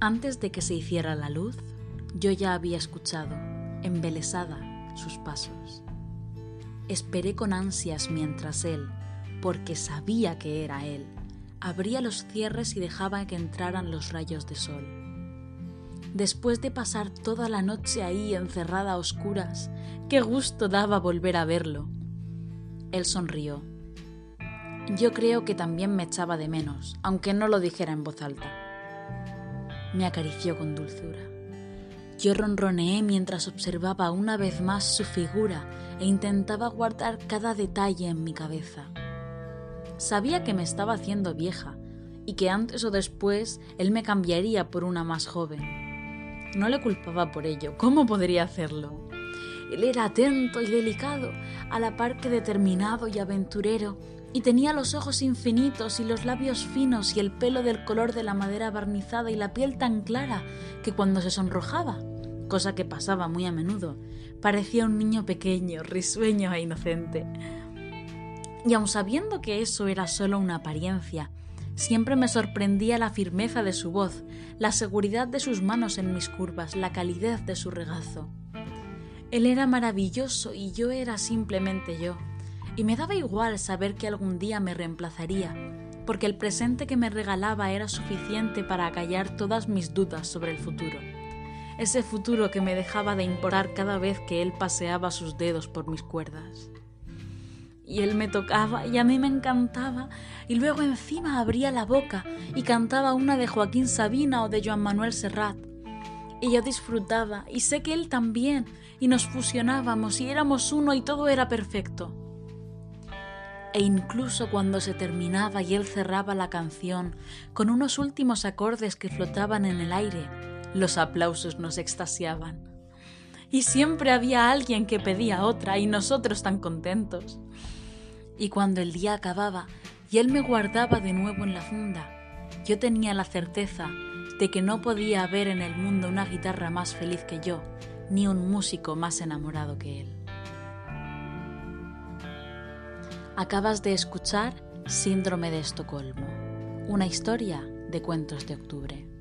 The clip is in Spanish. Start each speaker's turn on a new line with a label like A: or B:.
A: Antes de que se hiciera la luz, yo ya había escuchado, embelesada, sus pasos. Esperé con ansias mientras él, porque sabía que era él, abría los cierres y dejaba que entraran los rayos de sol. Después de pasar toda la noche ahí encerrada a oscuras, qué gusto daba volver a verlo. Él sonrió. Yo creo que también me echaba de menos, aunque no lo dijera en voz alta. Me acarició con dulzura. Yo ronroneé mientras observaba una vez más su figura e intentaba guardar cada detalle en mi cabeza. Sabía que me estaba haciendo vieja y que antes o después él me cambiaría por una más joven. No le culpaba por ello. ¿Cómo podría hacerlo? Él era atento y delicado, a la par que determinado y aventurero, y tenía los ojos infinitos y los labios finos y el pelo del color de la madera barnizada y la piel tan clara que cuando se sonrojaba, cosa que pasaba muy a menudo, parecía un niño pequeño, risueño e inocente. Y aun sabiendo que eso era solo una apariencia, siempre me sorprendía la firmeza de su voz, la seguridad de sus manos en mis curvas, la calidez de su regazo. Él era maravilloso y yo era simplemente yo, y me daba igual saber que algún día me reemplazaría, porque el presente que me regalaba era suficiente para acallar todas mis dudas sobre el futuro. Ese futuro que me dejaba de importar cada vez que él paseaba sus dedos por mis cuerdas y él me tocaba y a mí me encantaba y luego encima abría la boca y cantaba una de Joaquín Sabina o de Joan Manuel Serrat. Y yo disfrutaba y sé que él también y nos fusionábamos y éramos uno y todo era perfecto. E incluso cuando se terminaba y él cerraba la canción con unos últimos acordes que flotaban en el aire, los aplausos nos extasiaban. Y siempre había alguien que pedía otra y nosotros tan contentos. Y cuando el día acababa y él me guardaba de nuevo en la funda, yo tenía la certeza de que no podía haber en el mundo una guitarra más feliz que yo, ni un músico más enamorado que él. Acabas de escuchar Síndrome de Estocolmo, una historia de cuentos de octubre.